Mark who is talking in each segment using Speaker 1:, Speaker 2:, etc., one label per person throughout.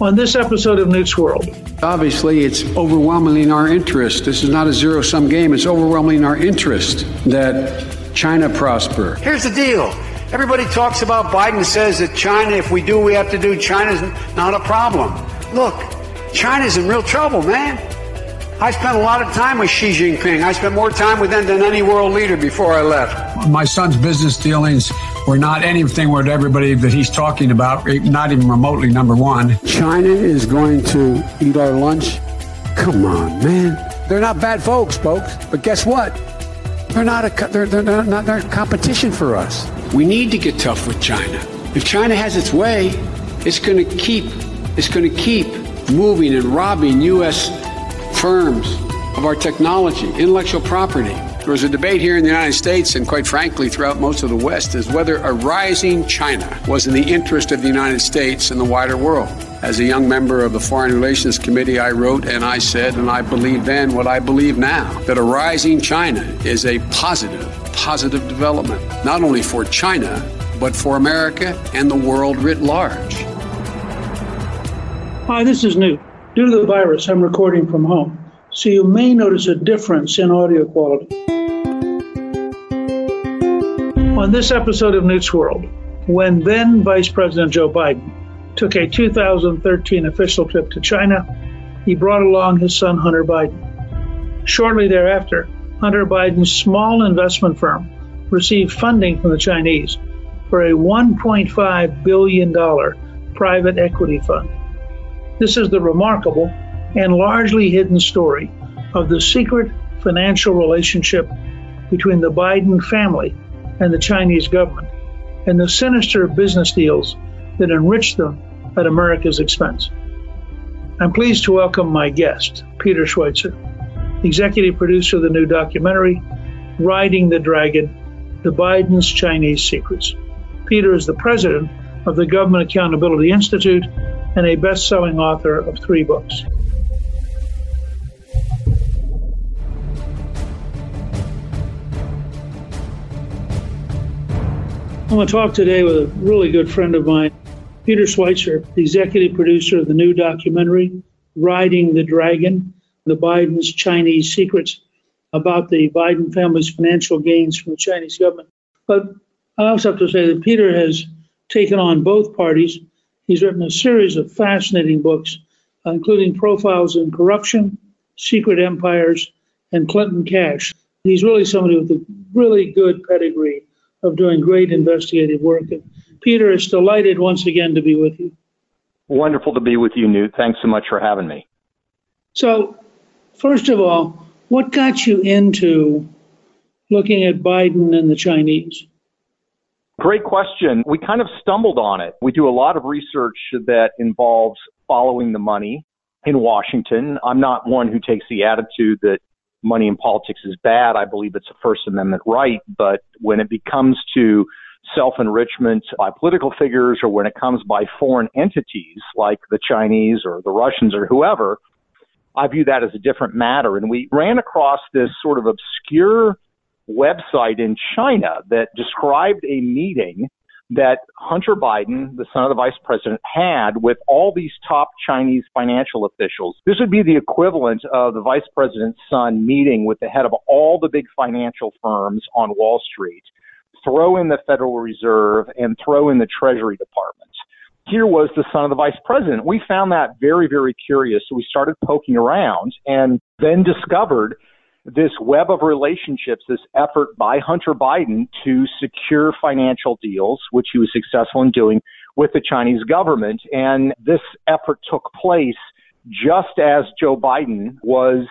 Speaker 1: On this episode of Newt's World,
Speaker 2: Obviously, it's overwhelmingly in our interest. This is not a zero sum game. It's overwhelmingly in our interest that China prosper.
Speaker 3: Here's the deal. Everybody talks about Biden says that China, if we do, we have to do. China's not a problem. Look, China's in real trouble, man. I spent a lot of time with Xi Jinping. I spent more time with them than any world leader before I left.
Speaker 2: My son's business dealings were not anything with everybody that he's talking about, eh, not even remotely number one. China is going to eat our lunch? Come on, man. They're not bad folks, folks. But guess what? They're not a they're, they're not they're competition for us. We need to get tough with China. If China has its way, it's going to keep it's going to keep moving and robbing U.S. firms of our technology, intellectual property. There was a debate here in the United States and quite frankly throughout most of the West as whether a rising China was in the interest of the United States and the wider world. As a young member of the Foreign Relations Committee, I wrote and I said, and I believe then what I believe now, that a rising China is a positive, positive development, not only for China, but for America and the world writ large.
Speaker 1: Hi, this is Newt. Due to the virus, I'm recording from home, so you may notice a difference in audio quality. On this episode of Newt's World, when then Vice President Joe Biden took a 2013 official trip to China, he brought along his son Hunter Biden. Shortly thereafter, Hunter Biden's small investment firm received funding from the Chinese for a $1.5 billion private equity fund. This is the remarkable and largely hidden story of the secret financial relationship between the Biden family and the Chinese government and the sinister business deals that enrich them at America's expense. I'm pleased to welcome my guest, Peter Schweizer, executive producer of the new documentary, Riding the Dragon The Biden's Chinese Secrets. Peter is the president of the Government Accountability Institute and a best selling author of three books. I'm going to talk today with a really good friend of mine, Peter Schweizer, the executive producer of the new documentary, Riding the Dragon The Biden's Chinese Secrets, about the Biden family's financial gains from the Chinese government. But I also have to say that Peter has taken on both parties. He's written a series of fascinating books, including Profiles in Corruption, Secret Empires, and Clinton Cash. He's really somebody with a really good pedigree of doing great investigative work. And Peter, is delighted once again to be with you.
Speaker 4: Wonderful to be with you, Newt. Thanks so much for having me.
Speaker 1: So, first of all, what got you into looking at Biden and the Chinese?
Speaker 4: Great question. We kind of stumbled on it. We do a lot of research that involves following the money in Washington. I'm not one who takes the attitude that money in politics is bad. I believe it's a First Amendment right. But when it becomes to self enrichment by political figures or when it comes by foreign entities like the Chinese or the Russians or whoever, I view that as a different matter. And we ran across this sort of obscure website in China that described a meeting that Hunter Biden, the son of the vice president, had with all these top Chinese financial officials. This would be the equivalent of the vice president's son meeting with the head of all the big financial firms on Wall Street, throw in the Federal Reserve, and throw in the Treasury Department. Here was the son of the vice president. We found that very, very curious. So we started poking around and then discovered this web of relationships, this effort by Hunter Biden to secure financial deals, which he was successful in doing with the Chinese government. And this effort took place just as Joe Biden was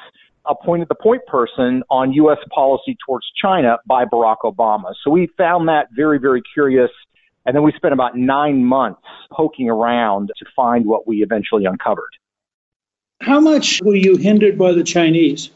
Speaker 4: appointed the point person on U.S. policy towards China by Barack Obama. So we found that very, very curious. And then we spent about nine months poking around to find what we eventually uncovered.
Speaker 1: How much were you hindered by the Chinese?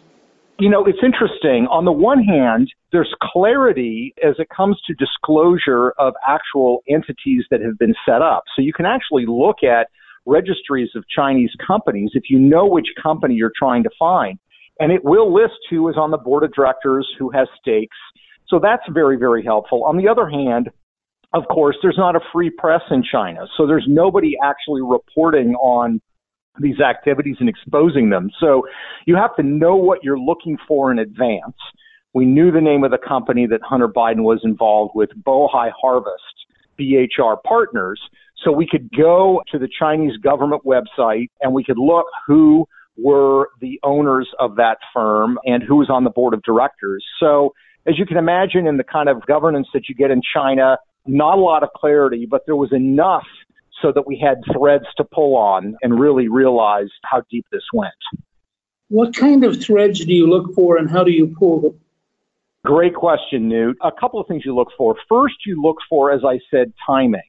Speaker 4: You know, it's interesting. On the one hand, there's clarity as it comes to disclosure of actual entities that have been set up. So you can actually look at registries of Chinese companies if you know which company you're trying to find. And it will list who is on the board of directors, who has stakes. So that's very, very helpful. On the other hand, of course, there's not a free press in China. So there's nobody actually reporting on these activities and exposing them. So you have to know what you're looking for in advance. We knew the name of the company that Hunter Biden was involved with, Bohai Harvest, BHR Partners. So we could go to the Chinese government website and we could look who were the owners of that firm and who was on the board of directors. So as you can imagine in the kind of governance that you get in China, not a lot of clarity, but there was enough so that we had threads to pull on and really realize how deep this went.
Speaker 1: What kind of threads do you look for and how do you pull them?
Speaker 4: Great question, Newt. A couple of things you look for. First, you look for, as I said, timing.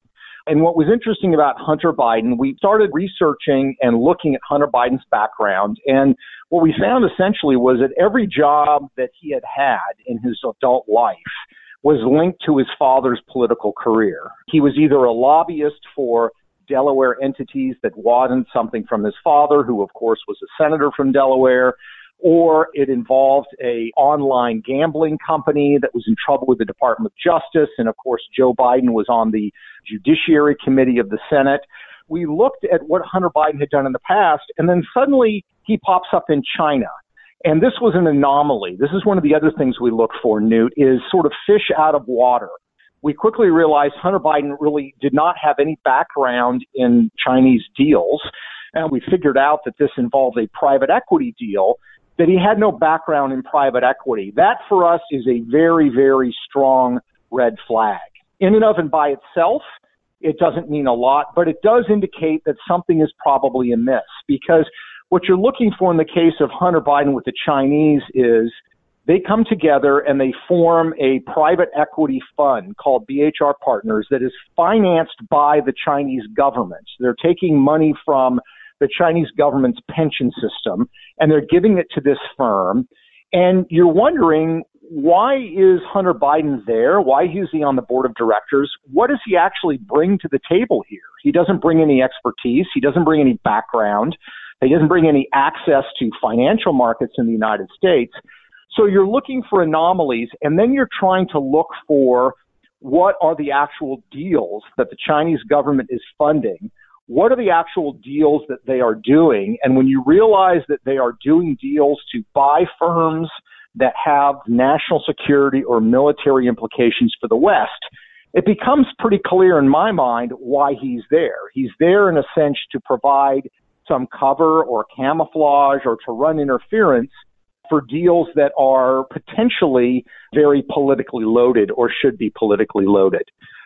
Speaker 4: And what was interesting about Hunter Biden, we started researching and looking at Hunter Biden's background. And what we found essentially was that every job that he had had in his adult life was linked to his father's political career. He was either a lobbyist for Delaware entities that wasn't something from his father, who of course was a senator from Delaware, or it involved a online gambling company that was in trouble with the Department of Justice, and of course Joe Biden was on the Judiciary Committee of the Senate. We looked at what Hunter Biden had done in the past, and then suddenly he pops up in China. And this was an anomaly. This is one of the other things we look for, Newt, is sort of fish out of water we quickly realized Hunter Biden really did not have any background in Chinese deals. And we figured out that this involved a private equity deal, that he had no background in private equity. That for us is a very, very strong red flag. In and of and by itself, it doesn't mean a lot, but it does indicate that something is probably amiss because what you're looking for in the case of Hunter Biden with the Chinese is they come together and they form a private equity fund called BHR Partners that is financed by the Chinese government. They're taking money from the Chinese government's pension system and they're giving it to this firm. And you're wondering, why is Hunter Biden there? Why is he on the board of directors? What does he actually bring to the table here? He doesn't bring any expertise. He doesn't bring any background. He doesn't bring any access to financial markets in the United States. So you're looking for anomalies and then you're trying to look for what are the actual deals that the Chinese government is funding? What are the actual deals that they are doing? And when you realize that they are doing deals to buy firms that have national security or military implications for the West, it becomes pretty clear in my mind why he's there. He's there in a sense to provide some cover or camouflage or to run interference for deals that are potentially very politically loaded or should be politically loaded.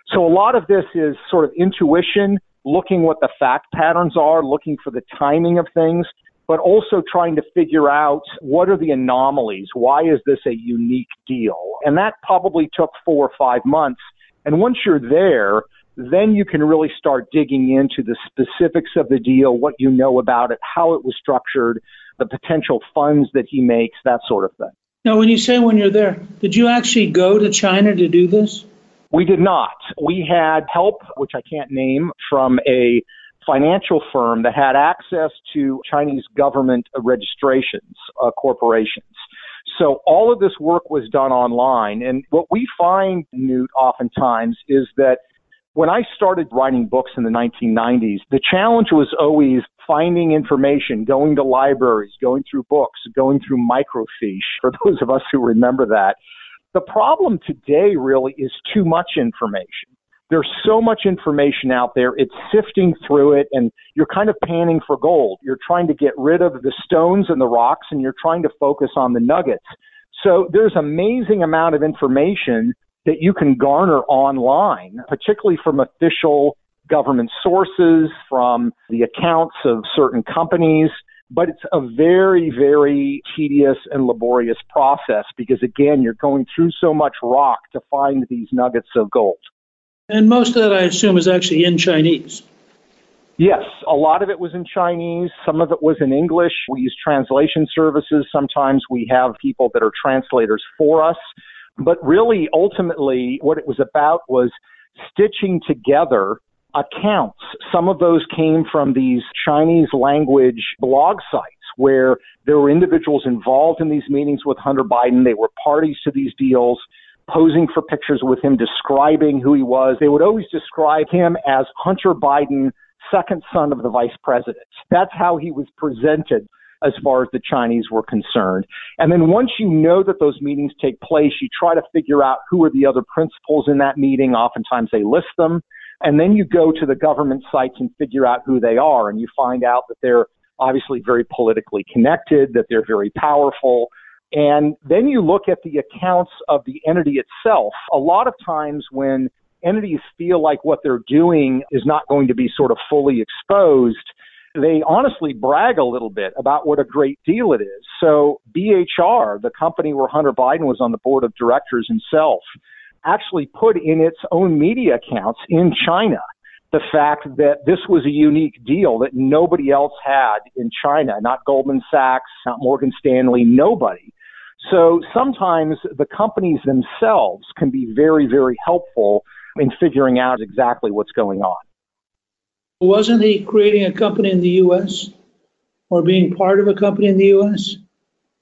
Speaker 4: So a lot of this is sort of intuition, looking what the fact patterns are, looking for the timing of things. but also trying to figure out what are the anomalies? Why is this a unique deal? And that probably took four or five months. And once you're there, then you can really start digging into the specifics of the deal, what you know about it, how it was structured, the potential funds that he makes, that sort of thing.
Speaker 1: Now, when you say when you're there, did you actually go to China to do this?
Speaker 4: We did not. We had help, which I can't name, from a financial firm that had access to Chinese government registrations, uh, corporations. So all of this work was done online. And what we find, Newt, oftentimes is that when I started writing books in the 1990s, the challenge was always finding information, going to libraries, going through books, going through microfiche, for those of us who remember that. The problem today really is too much information. There's so much information out there, it's sifting through it, and you're kind of panning for gold. You're trying to get rid of the stones and the rocks, and you're trying to focus on the nuggets. So there's amazing amount of information that you can garner online, particularly from official government sources, from the accounts of certain companies. But it's a very, very tedious and laborious process because, again, you're going through so much rock to find these nuggets of gold.
Speaker 1: And most of that, I assume, is actually in Chinese.
Speaker 4: Yes, a lot of it was in Chinese. Some of it was in English. We use translation services. Sometimes we have people that are translators for us. But really, ultimately, what it was about was stitching together accounts. Some of those came from these Chinese language blog sites where there were individuals involved in these meetings with Hunter Biden. They were parties to these deals, posing for pictures with him, describing who he was. They would always describe him as Hunter Biden, second son of the vice president. That's how he was presented as far as the Chinese were concerned. And then once you know that those meetings take place, you try to figure out who are the other principals in that meeting. Oftentimes they list them. And then you go to the government sites and figure out who they are. And you find out that they're obviously very politically connected, that they're very powerful. And then you look at the accounts of the entity itself. A lot of times when entities feel like what they're doing is not going to be sort of fully exposed, they honestly brag a little bit about what a great deal it is. So BHR, the company where Hunter Biden was on the board of directors himself, actually put in its own media accounts in China the fact that this was a unique deal that nobody else had in China, not Goldman Sachs, not Morgan Stanley, nobody. So sometimes the companies themselves can be very, very helpful in figuring out exactly what's going on.
Speaker 1: Wasn't he creating a company in the U.S. or being part of a company in the U.S.?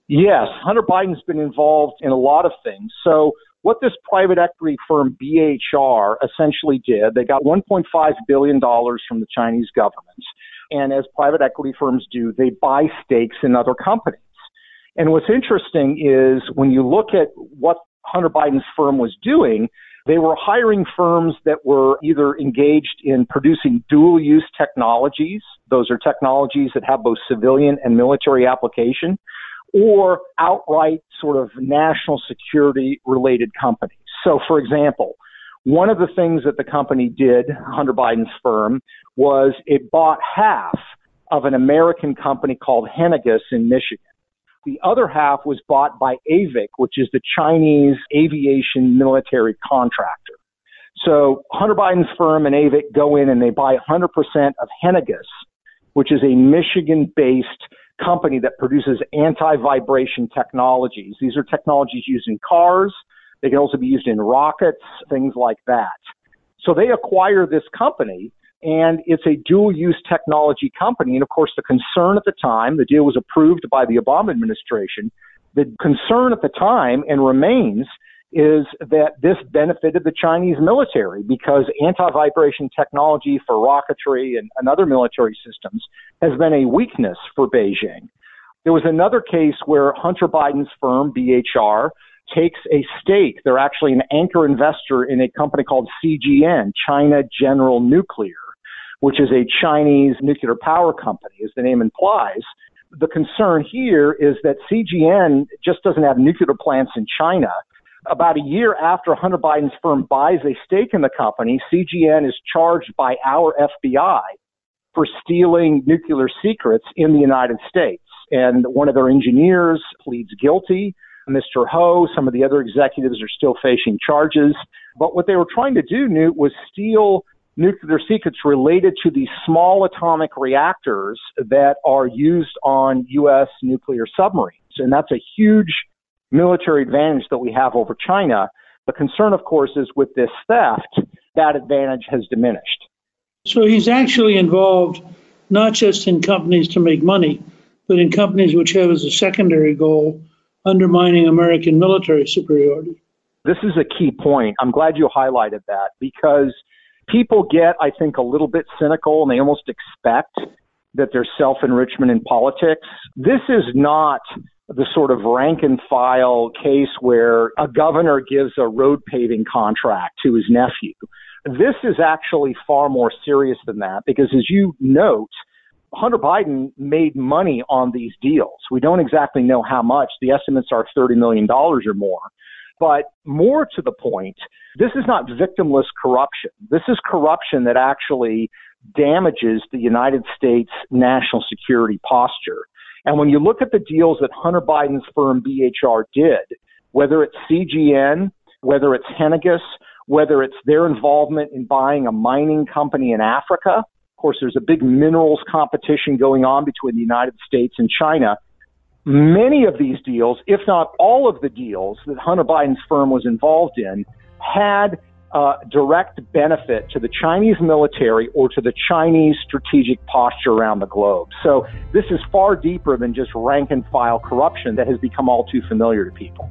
Speaker 4: Yes, Hunter Biden's been involved in a lot of things. So, what this private equity firm BHR essentially did, they got $1.5 billion from the Chinese government. And as private equity firms do, they buy stakes in other companies. And what's interesting is when you look at what Hunter Biden's firm was doing, they were hiring firms that were either engaged in producing dual use technologies. Those are technologies that have both civilian and military application or outright sort of national security related companies. So for example, one of the things that the company did, Hunter Biden's firm, was it bought half of an American company called Henniges in Michigan. The other half was bought by AVIC, which is the Chinese aviation military contractor. So Hunter Biden's firm and AVIC go in and they buy 100% of Henniges, which is a Michigan based company that produces anti vibration technologies. These are technologies used in cars. They can also be used in rockets, things like that. So they acquire this company and it's a dual use technology company. And of course, the concern at the time, the deal was approved by the Obama administration. The concern at the time and remains is that this benefited the Chinese military because anti-vibration technology for rocketry and, and other military systems has been a weakness for Beijing. There was another case where Hunter Biden's firm, BHR, takes a stake. They're actually an anchor investor in a company called CGN, China General Nuclear which is a Chinese nuclear power company, as the name implies. The concern here is that CGN just doesn't have nuclear plants in China. About a year after Hunter Biden's firm buys a stake in the company, CGN is charged by our FBI for stealing nuclear secrets in the United States. And one of their engineers pleads guilty. Mr. Ho, some of the other executives are still facing charges. But what they were trying to do, Newt, was steal nuclear secrets related to these small atomic reactors that are used on U.S. nuclear submarines. And that's a huge military advantage that we have over China. The concern, of course, is with this theft, that advantage has diminished.
Speaker 1: So he's actually involved not just in companies to make money, but in companies which have as a secondary goal undermining American military superiority.
Speaker 4: This is a key point. I'm glad you highlighted that because people get, I think, a little bit cynical and they almost expect that there's self enrichment in politics. This is not the sort of rank and file case where a governor gives a road paving contract to his nephew. This is actually far more serious than that because, as you note, Hunter Biden made money on these deals. We don't exactly know how much. The estimates are $30 million or more. But more to the point, this is not victimless corruption. This is corruption that actually damages the United States national security posture. And when you look at the deals that Hunter Biden's firm BHR did, whether it's CGN, whether it's Henniges, whether it's their involvement in buying a mining company in Africa, course, there's a big minerals competition going on between the United States and China. Many of these deals, if not all of the deals that Hunter Biden's firm was involved in, had uh, direct benefit to the Chinese military or to the Chinese strategic posture around the globe. So this is far deeper than just rank and file corruption that has become all too familiar to people.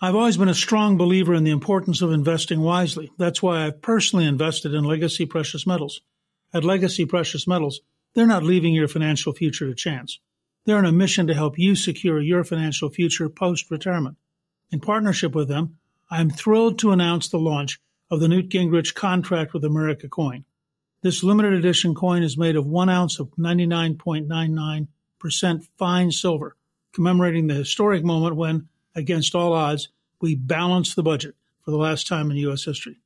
Speaker 1: I've always been a strong believer in the importance of investing wisely. That's why I've personally invested in Legacy Precious Metals. At Legacy Precious Metals, they're not leaving your financial future to chance. They're on a mission to help you secure your financial future post retirement. In partnership with them, I am thrilled to announce the launch of the Newt Gingrich Contract with America coin. This limited edition coin is made of one ounce of 99.99% fine silver, commemorating the historic moment when against all odds, we balanced the budget for the last time in U.S. history.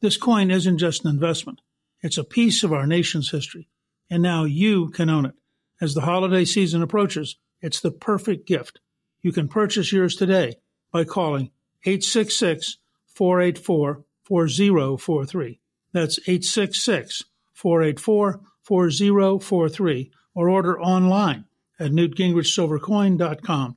Speaker 1: This coin isn't just an investment. It's a piece of our nation's history. And now you can own it. As the holiday season approaches, it's the perfect gift. You can purchase yours today by calling 866 484 4043. That's 866 484 4043 or order online at newtgingrichsilvercoin.com.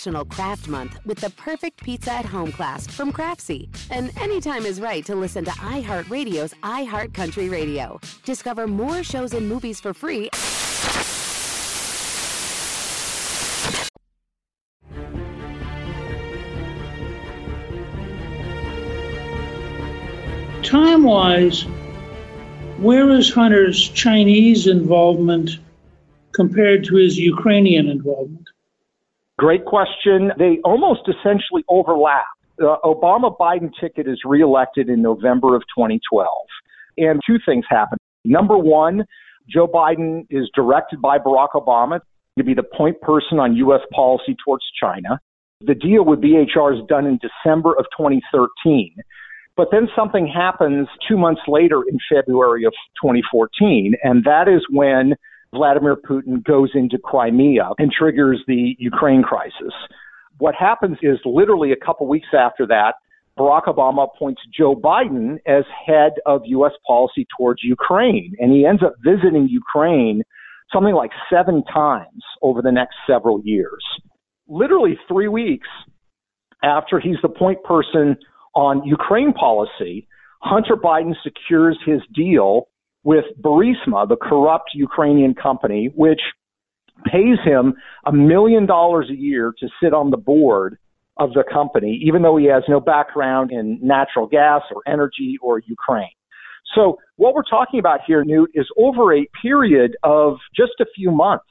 Speaker 5: National Craft Month with the perfect pizza at home class from Craftsy. And anytime is right to listen to iHeartRadio's iHeartCountry Radio. Discover more shows and movies for free.
Speaker 1: Time wise, where is Hunter's Chinese involvement compared to his Ukrainian involvement?
Speaker 4: Great question. They almost essentially overlap. The Obama Biden ticket is reelected in November of 2012. And two things happen. Number one, Joe Biden is directed by Barack Obama to be the point person on U.S. policy towards China. The deal with BHR is done in December of 2013. But then something happens two months later in February of 2014, and that is when Vladimir Putin goes into Crimea and triggers the Ukraine crisis. What happens is literally a couple weeks after that, Barack Obama appoints Joe Biden as head of U.S. policy towards Ukraine, and he ends up visiting Ukraine something like seven times over the next several years. Literally three weeks after he's the point person on Ukraine policy, Hunter Biden secures his deal with Burisma, the corrupt Ukrainian company, which pays him a million dollars a year to sit on the board of the company, even though he has no background in natural gas or energy or Ukraine. So what we're talking about here, Newt, is over a period of just a few months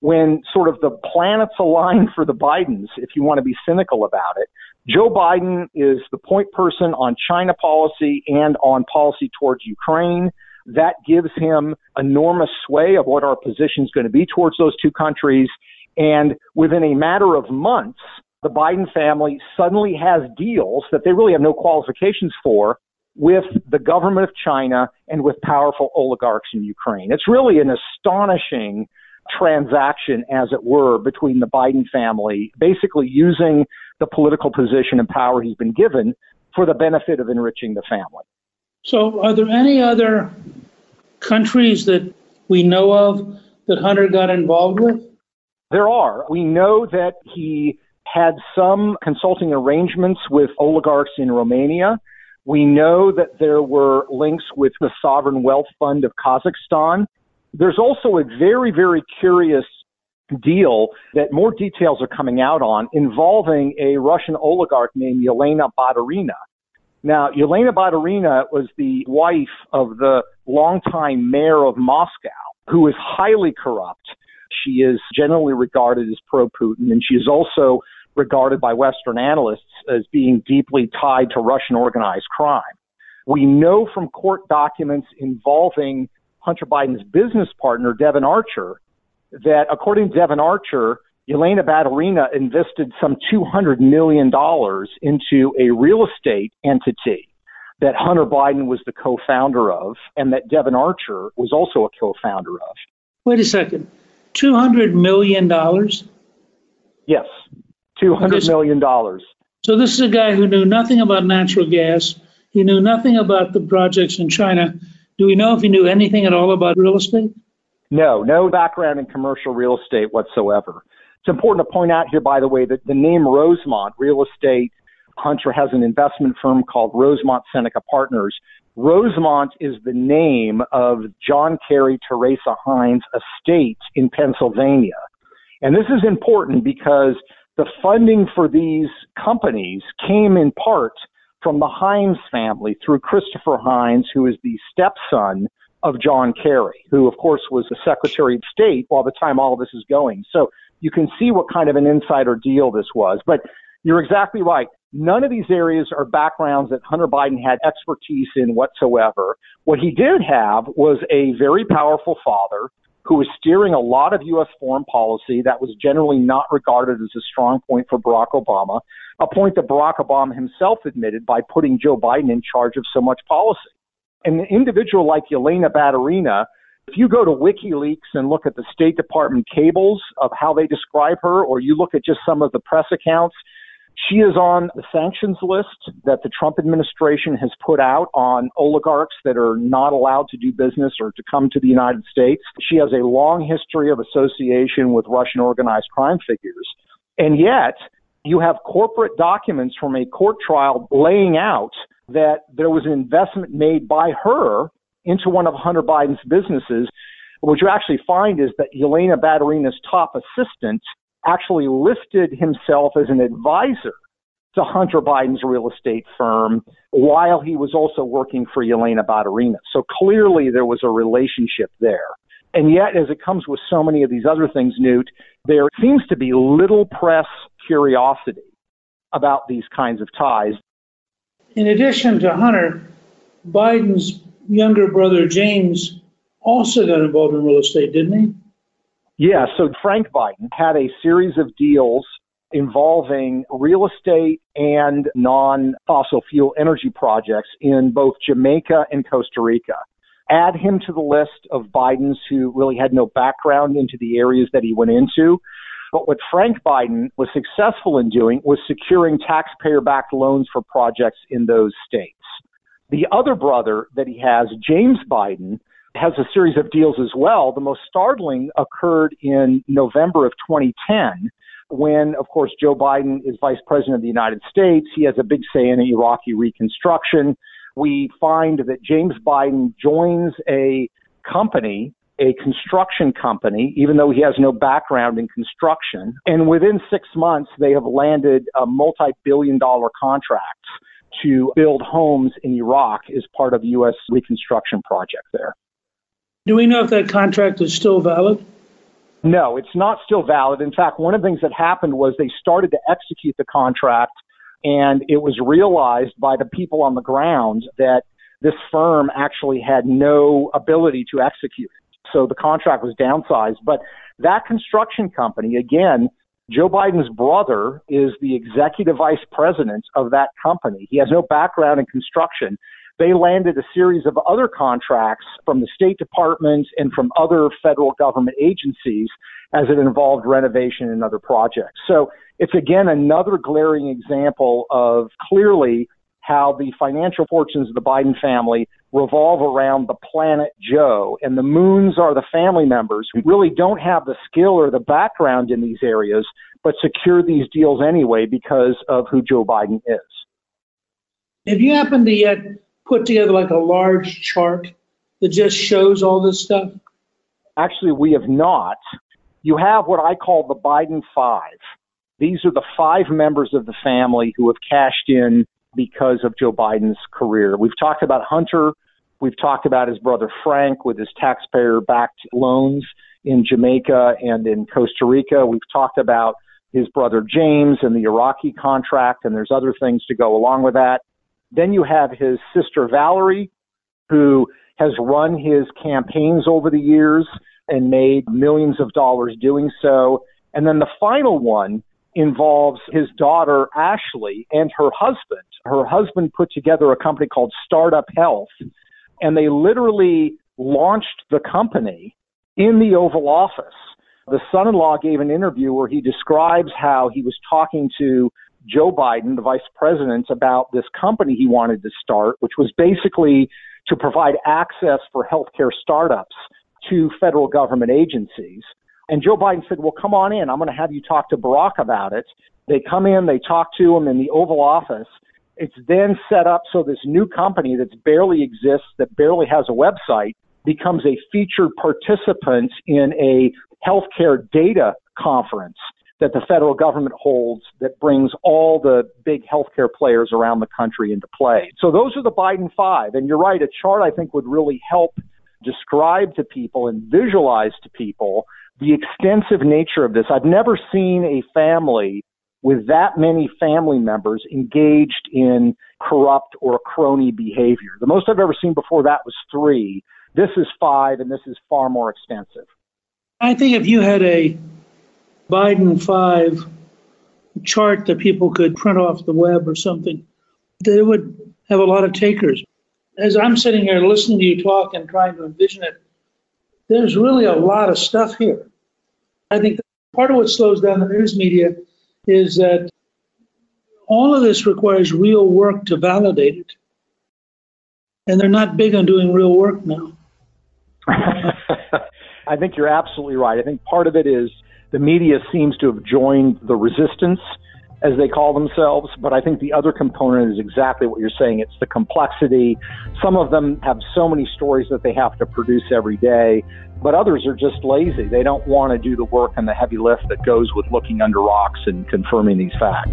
Speaker 4: when sort of the planets align for the Bidens, if you want to be cynical about it. Joe Biden is the point person on China policy and on policy towards Ukraine. That gives him enormous sway of what our position is going to be towards those two countries. And within a matter of months, the Biden family suddenly has deals that they really have no qualifications for with the government of China and with powerful oligarchs in Ukraine. It's really an astonishing transaction, as it were, between the Biden family, basically using the political position and power he's been given for the benefit of enriching the family.
Speaker 1: So, are there any other countries that we know of that Hunter got involved with?
Speaker 4: There are. We know that he had some consulting arrangements with oligarchs in Romania. We know that there were links with the Sovereign Wealth Fund of Kazakhstan. There's also a very, very curious deal that more details are coming out on involving a Russian oligarch named Yelena Baturina. Now, Yelena Baturina was the wife of the longtime mayor of Moscow, who is highly corrupt. She is generally regarded as pro Putin, and she is also regarded by Western analysts as being deeply tied to Russian organized crime. We know from court documents involving Hunter Biden's business partner, Devon Archer, that according to Devon Archer, Yelena Baturina invested some $200 million into a real estate entity that Hunter Biden was the co founder of and that Devon Archer was also a co founder of.
Speaker 1: Wait a second. $200 million?
Speaker 4: Yes, $200 million.
Speaker 1: So this is a guy who knew nothing about natural gas. He knew nothing about the projects in China. Do we know if he knew anything at all about real estate?
Speaker 4: No, no background in commercial real estate whatsoever. It's important to point out here, by the way, that the name Rosemont Real Estate Hunter has an investment firm called Rosemont Seneca Partners. Rosemont is the name of John Kerry Teresa Heinz estate in Pennsylvania. And this is important because the funding for these companies came in part from the Heinz family through Christopher Heinz, who is the stepson of John Kerry, who, of course, was the Secretary of State while the time all of this is going. So you can see what kind of an insider deal this was. But you're exactly right. None of these areas are backgrounds that Hunter Biden had expertise in whatsoever. What he did have was a very powerful father who was steering a lot of U.S. foreign policy that was generally not regarded as a strong point for Barack Obama, a point that Barack Obama himself admitted by putting Joe Biden in charge of so much policy. An individual like Yelena Baturina if you go to WikiLeaks and look at the State Department cables of how they describe her, or you look at just some of the press accounts, she is on the sanctions list that the Trump administration has put out on oligarchs that are not allowed to do business or to come to the United States. She has a long history of association with Russian organized crime figures. And yet, you have corporate documents from a court trial laying out that there was an investment made by her into one of Hunter Biden's businesses. What you actually find is that Yelena Baturina's top assistant actually listed himself as an advisor to Hunter Biden's real estate firm while he was also working for Yelena Baturina. So clearly there was a relationship there. And yet, as it comes with so many of these other things, Newt, there seems to be little press curiosity about these kinds of ties.
Speaker 1: In addition to Hunter, Biden's younger brother James also got involved in real estate, didn't he?
Speaker 4: Yeah, so Frank Biden had a series of deals involving real estate and non fossil fuel energy projects in both Jamaica and Costa Rica. Add him to the list of Bidens who really had no background into the areas that he went into. But what Frank Biden was successful in doing was securing taxpayer backed loans for projects in those states. The other brother that he has, James Biden, has a series of deals as well. The most startling occurred in November of 2010 when, of course, Joe Biden is vice president of the United States. He has a big say in Iraqi reconstruction. We find that James Biden joins a company, a construction company, even though he has no background in construction. And within six months, they have landed a multi billion dollar contract to build homes in Iraq as part of U.S. reconstruction project there.
Speaker 1: Do we know if that contract is still valid?
Speaker 4: No, it's not still valid. In fact, one of the things that happened was they started to execute the contract, and it was realized by the people on the ground that this firm actually had no ability to execute it. So the contract was downsized. But that construction company, again, Joe Biden's brother is the executive vice president of that company. He has no background in construction they landed a series of other contracts from the State Department and from other federal government agencies as it involved renovation and other projects. So it's again another glaring example of clearly how the financial fortunes of the Biden family revolve around the planet Joe, and the moons are the family members who really don't have the skill or the background in these areas, but secure these deals anyway because of who Joe Biden is.
Speaker 1: Have you happened to yet put together like a large chart that just shows all this stuff?
Speaker 4: Actually, we have not. You have what I call the Biden Five. These are the five members of the family who have cashed in because of Joe Biden's career. We've talked about Hunter. We've talked about his brother Frank with his taxpayer backed loans in Jamaica and in Costa Rica. We've talked about his brother James and the Iraqi contract, and there's other things to go along with that. Then you have his sister Valerie, who has run his campaigns over the years and made millions of dollars doing so. And then the final one involves his daughter Ashley and her husband. Her husband put together a company called Startup Health, and they literally launched the company in the Oval Office. The son in law gave an interview where he describes how he was talking to Joe Biden, the vice president, about this company he wanted to start, which was basically to provide access for healthcare startups to federal government agencies. And Joe Biden said, Well, come on in. I'm going to have you talk to Barack about it. They come in, they talk to him in the Oval Office. It's then set up so this new company that barely exists, that barely has a website, becomes a featured participant in a healthcare data conference that the federal government holds that brings all the big healthcare players around the country into play. So those are the Biden five. And you're right, a chart I think would really help describe to people and visualize to people the extensive nature of this. I've never seen a family with that many family members engaged in corrupt or crony behavior. The most I've ever seen before that was three. This is five, and this is far more extensive.
Speaker 1: I think if you had a Biden 5 chart that people could print off the web or something, they would have a lot of takers. As I'm sitting here listening to you talk and trying to envision it, there's really a lot of stuff here. I think part of what slows down the news media is that all of this requires real work to validate it. And they're not big on doing real work now.
Speaker 4: I think you're absolutely right. I think part of it is The media seems to have joined the resistance as they call themselves. But I think the other component is exactly what you're saying. It's the complexity. Some of them have so many stories that they have to produce every day, but others are just lazy. They don't want to do the work and the heavy lift that goes with looking under rocks and confirming these facts.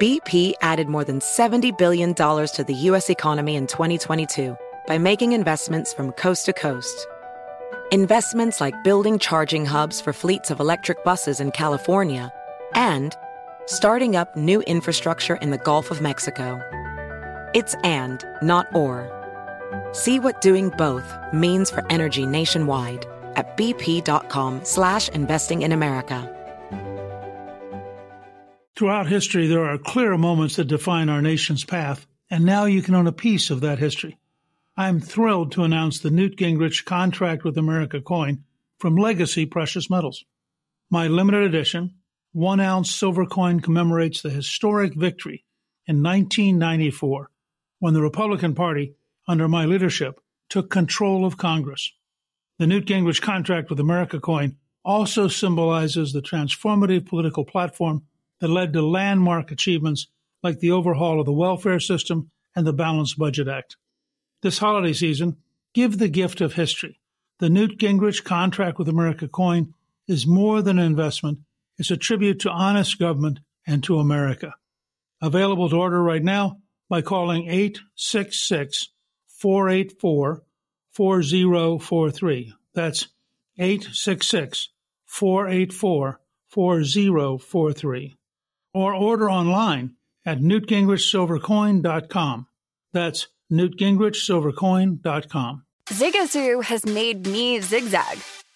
Speaker 6: BP added more than $70 billion to the U.S. economy in 2022 by making investments from coast to coast. Investments like building charging hubs for fleets of electric buses in California and starting up new infrastructure in the Gulf of Mexico. It's and, not or. See what doing both means for energy nationwide at bp.com slash investing in America.
Speaker 1: Throughout history, there are clear moments that define our nation's path, and now you can own a piece of that history. I'm thrilled to announce the Newt Gingrich Contract with America coin from Legacy Precious Metals. My limited edition, one ounce silver coin commemorates the historic victory in 1994 when the Republican Party, under my leadership, took control of Congress. The Newt Gingrich Contract with America coin also symbolizes the transformative political platform that led to landmark achievements like the overhaul of the welfare system and the Balanced Budget Act. This holiday season, give the gift of history. The Newt Gingrich Contract with America coin is more than an investment, it's a tribute to honest government and to America. Available to order right now by calling 866 484 4043. That's 866 484 4043 or order online at newtgingrichsilvercoin.com. That's newtgingrichsilvercoin.com.
Speaker 7: Zigazoo has made me zigzag.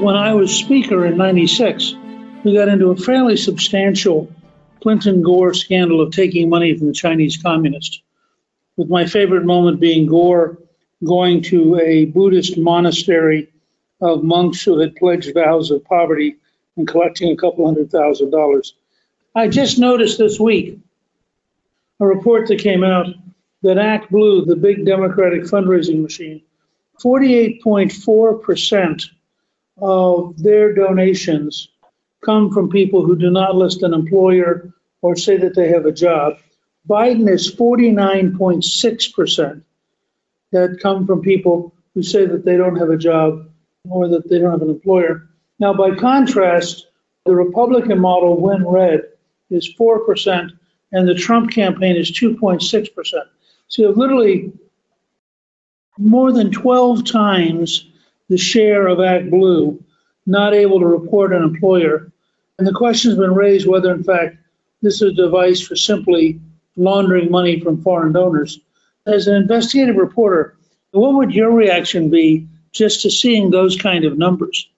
Speaker 1: When I was Speaker in 96, we got into a fairly substantial Clinton Gore scandal of taking money from the Chinese communists. With my favorite moment being Gore going to a Buddhist monastery of monks who had pledged vows of poverty and collecting a couple hundred thousand dollars. I just noticed this week a report that came out that ActBlue, the big Democratic fundraising machine, 48.4% of their donations come from people who do not list an employer or say that they have a job. Biden is 49.6% that come from people who say that they don't have a job or that they don't have an employer. Now, by contrast, the Republican model, WinRed, is 4%, and the Trump campaign is 2.6%. So you have literally more than 12 times the share of ActBlue not able to report an employer. And the question has been raised whether, in fact, this is a device for simply laundering money from foreign donors as an investigative reporter, what would your reaction be just to seeing those kind of numbers?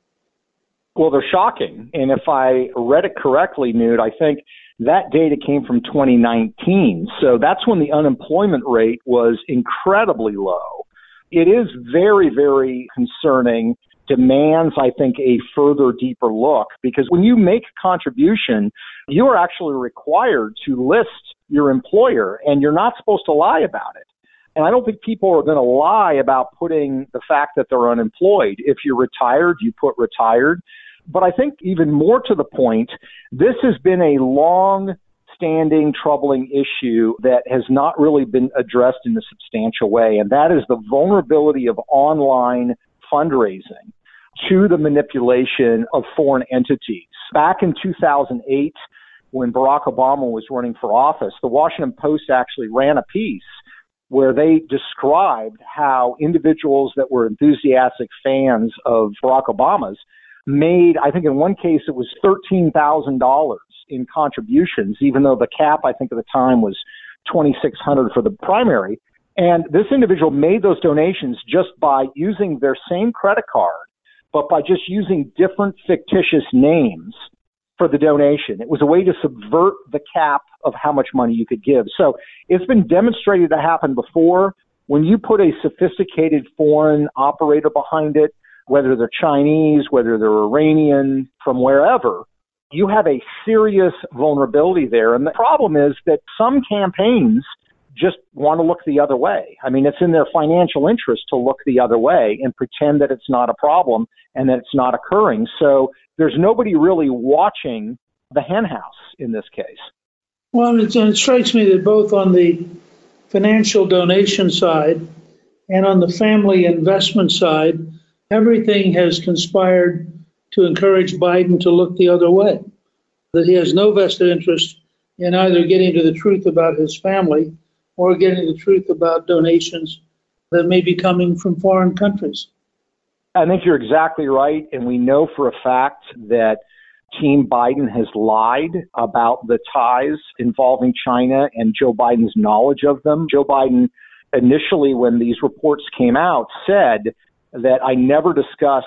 Speaker 4: Well, they're shocking. And if I read it correctly, Newt, I think that data came from 2019. So that's when the unemployment rate was incredibly low. It is very, very concerning demands, I think, a further deeper look because when you make a contribution, you are actually required to list your employer and you're not supposed to lie about it. And I don't think people are going to lie about putting the fact that they're unemployed. If you're retired, you put retired. But I think even more to the point, this has been a long standing troubling issue that has not really been addressed in a substantial way, and that is the vulnerability of online fundraising to the manipulation of foreign entities. Back in 2008, when Barack Obama was running for office, the Washington Post actually ran a piece where they described how individuals that were enthusiastic fans of Barack Obama's made, I think in one case it was $13,000 in contributions, even though the cap, I think at the time was 2600 for the primary. And this individual made those donations just by using their same credit card, but by just using different fictitious names for the donation. It was a way to subvert the cap of how much money you could give. So it's been demonstrated to happen before. When you put a sophisticated foreign operator behind it, whether they're Chinese, whether they're Iranian, from wherever, you have a serious vulnerability there. And the problem is that some campaigns just want to look the other way. I mean, it's in their financial interest to look the other way and pretend that it's not a problem and that it's not occurring. So there's nobody really watching the henhouse in this case.
Speaker 1: Well, it, it strikes me that both on the financial donation side and on the family investment side, everything has conspired to encourage Biden to look the other way. That he has no vested interest in either getting to the truth about his family or getting the truth about donations that may be coming from foreign countries.
Speaker 4: I think you're exactly right. And we know for a fact that Team Biden has lied about the ties involving China and Joe Biden's knowledge of them. Joe Biden, initially, when these reports came out, said that I never discuss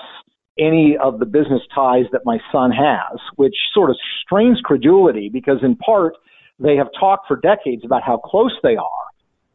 Speaker 4: any of the business ties that my son has, which sort of strains credulity because, in part, they have talked for decades about how close they are.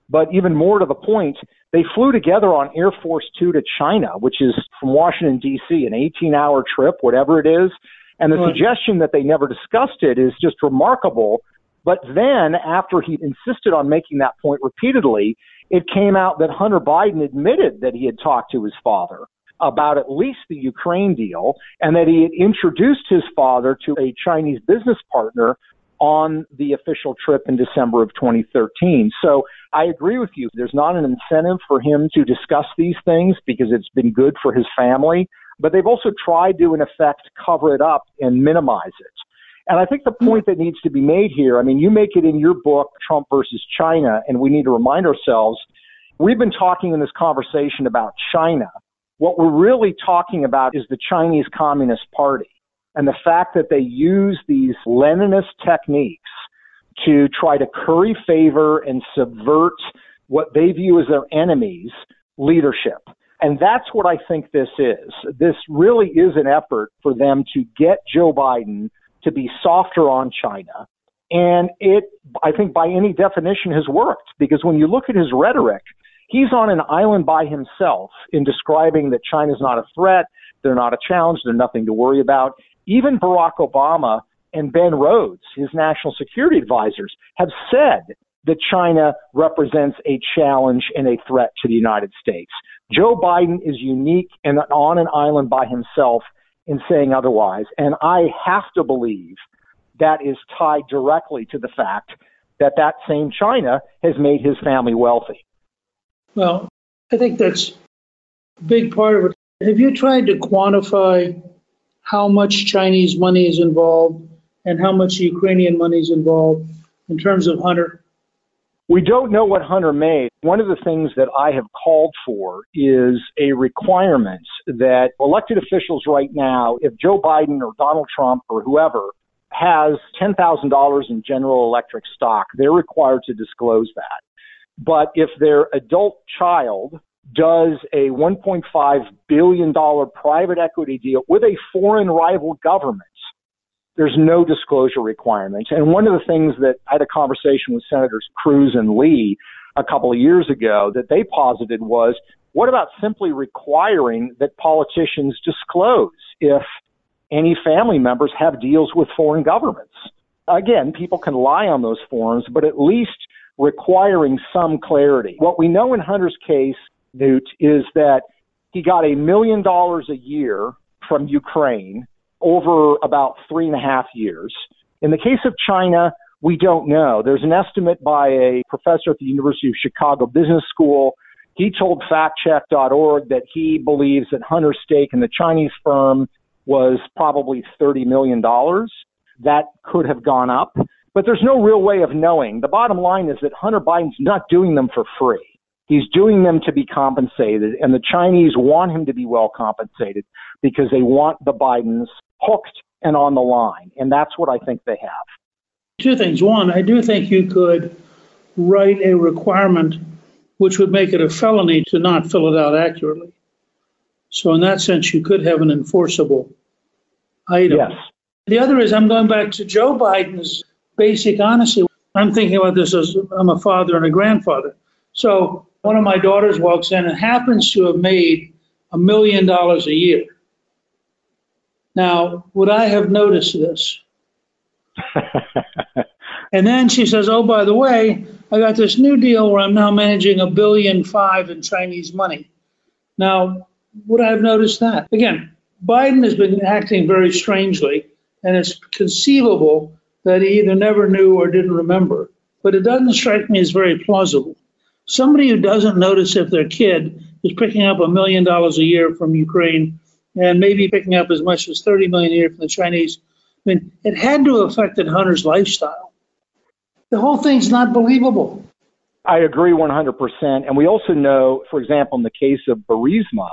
Speaker 4: But even more to the point, they flew together on Air Force Two to China, which is from Washington, D.C., an 18 hour trip, whatever it is. And the right. suggestion that they never discussed it is just remarkable. But then, after he insisted on making that point repeatedly, it came out that Hunter Biden admitted that he had talked to his father about at least the Ukraine deal and that he had introduced his father to a Chinese business partner on the official trip in December of 2013. So I agree with you. There's not an incentive for him to discuss these things because it's been good for his family, but they've also tried to, in effect, cover it up and minimize it. And I think the point that needs to be made here, I mean, you make it in your book, Trump versus China, and we need to remind ourselves we've been talking in this conversation about China. What we're really talking about is the Chinese Communist Party and the fact that they use these Leninist techniques to try to curry favor and subvert what they view as their enemies' leadership. And that's what I think this is. This really is an effort for them to get Joe Biden to be softer on China. And it, I think, by any definition has worked because when you look at his rhetoric, he's on an island by himself in describing that China's not a threat, they're not a challenge, they're nothing to worry about. Even Barack Obama and Ben Rhodes, his national security advisors, have said that China represents a challenge and a threat to the United States. Joe Biden is unique and on an island by himself in saying otherwise. And I have to believe that is tied directly to the fact that that same China has made his family wealthy.
Speaker 1: Well, I think that's a big part of it. Have you tried to quantify how much Chinese money is involved and how much Ukrainian money is involved in terms of Hunter?
Speaker 4: We don't know what Hunter made. One of the things that I have called for is a requirement that elected officials right now, if Joe Biden or Donald Trump or whoever has $10,000 in General Electric stock, they're required to disclose that. But if their adult child does a $1.5 billion private equity deal with a foreign rival government, there's no disclosure requirements. And one of the things that I had a conversation with Senators Cruz and Lee a couple of years ago that they posited was what about simply requiring that politicians disclose if any family members have deals with foreign governments? Again, people can lie on those forms, but at least requiring some clarity. What we know in Hunter's case, Newt, is that he got a million dollars a year from Ukraine over about three and a half years. In the case of China, we don't know. There's an estimate by a professor at the University of Chicago Business School. He told factcheck.org that he believes that Hunter's stake in the Chinese firm was probably $30 million. That could have gone up, but there's no real way of knowing. The bottom line is that Hunter Biden's not doing them for free. He's doing them to be compensated, and the Chinese want him to be well compensated because they want the Bidens hooked and on the line. And that's what I think they have.
Speaker 1: Two things. One, I do think you could write a requirement which would make it a felony to not fill it out accurately. So, in that sense, you could have an enforceable item.
Speaker 4: Yes.
Speaker 1: The other is I'm going back to Joe Biden's basic honesty. I'm thinking about this as I'm a father and a grandfather. So, one of my daughters walks in and happens to have made a million dollars a year. Now, would I have noticed this? and then she says, Oh, by the way, I got this new deal where I'm now managing a billion five in Chinese money. Now, would I have noticed that? Again, Biden has been acting very strangely, and it's conceivable that he either never knew or didn't remember. But it doesn't strike me as very plausible. Somebody who doesn't notice if their kid is picking up a million dollars a year from Ukraine and maybe picking up as much as 30 million a year from the Chinese. I mean, it had to have affected Hunter's lifestyle. The whole thing's not believable.
Speaker 4: I agree 100%. And we also know, for example, in the case of Burisma,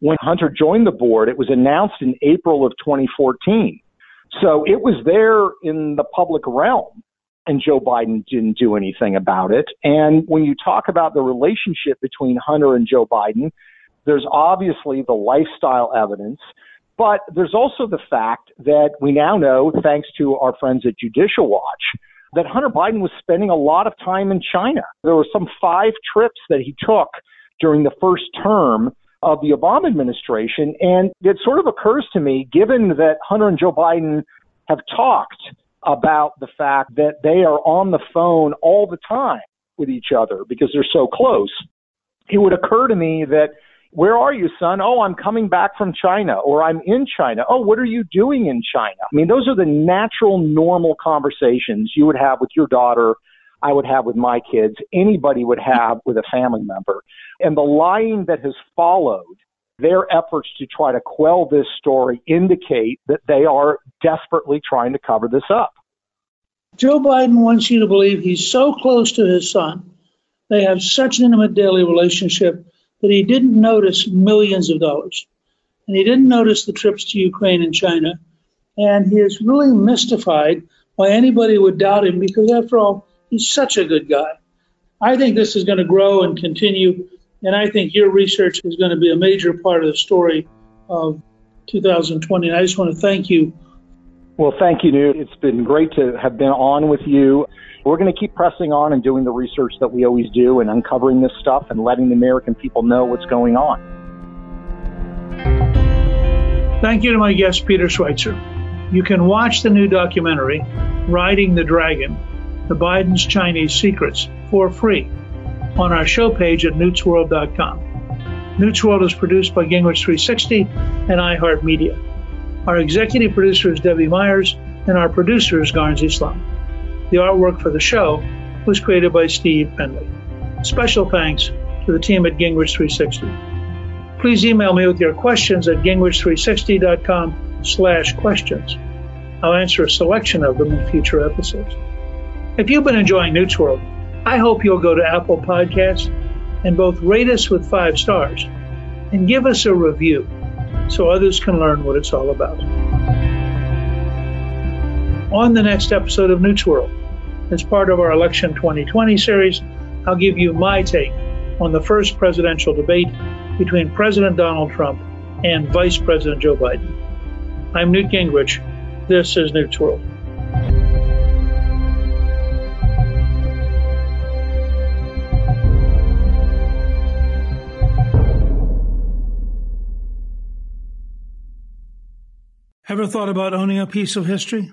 Speaker 4: when Hunter joined the board, it was announced in April of 2014. So it was there in the public realm, and Joe Biden didn't do anything about it. And when you talk about the relationship between Hunter and Joe Biden, there's obviously the lifestyle evidence, but there's also the fact that we now know, thanks to our friends at Judicial Watch, that Hunter Biden was spending a lot of time in China. There were some five trips that he took during the first term of the Obama administration. And it sort of occurs to me, given that Hunter and Joe Biden have talked about the fact that they are on the phone all the time with each other because they're so close, it would occur to me that where are you, son? Oh, I'm coming back from China, or I'm in China. Oh, what are you doing in China? I mean, those are the natural, normal conversations you would have with your daughter, I would have with my kids, anybody would have with a family member. And the lying that has followed their efforts to try to quell this story indicate that they are desperately trying to cover this up.
Speaker 1: Joe Biden wants you to believe he's so close to his son. They have such an intimate daily relationship that he didn't notice millions of dollars. And he didn't notice the trips to Ukraine and China. And he is really mystified why anybody would doubt him because, after all, he's such a good guy. I think this is going to grow and continue. And I think your research is going to be a major part of the story of 2020. And I just want to thank you.
Speaker 4: Well, thank you, Newt. It's been great to have been on with you. We're going to keep pressing on and doing the research that we always do and uncovering this stuff and letting the American people know what's going on.
Speaker 1: Thank you to my guest, Peter Schweizer. You can watch the new documentary, Riding the Dragon The Biden's Chinese Secrets, for free on our show page at newtsworld.com. Newt's World is produced by Gingrich 360 and iHeartMedia. Our executive producer is Debbie Myers, and our producer is Garnsey Sloan. The artwork for the show was created by Steve Penley. Special thanks to the team at Gingrich 360. Please email me with your questions at gingrich360.com slash questions. I'll answer a selection of them in future episodes. If you've been enjoying Newt's World, I hope you'll go to Apple Podcasts and both rate us with five stars and give us a review so others can learn what it's all about on the next episode of Newt's World. As part of our Election 2020 series, I'll give you my take on the first presidential debate between President Donald Trump and Vice President Joe Biden. I'm Newt Gingrich. This is Newt's World. Ever thought about owning a piece of history?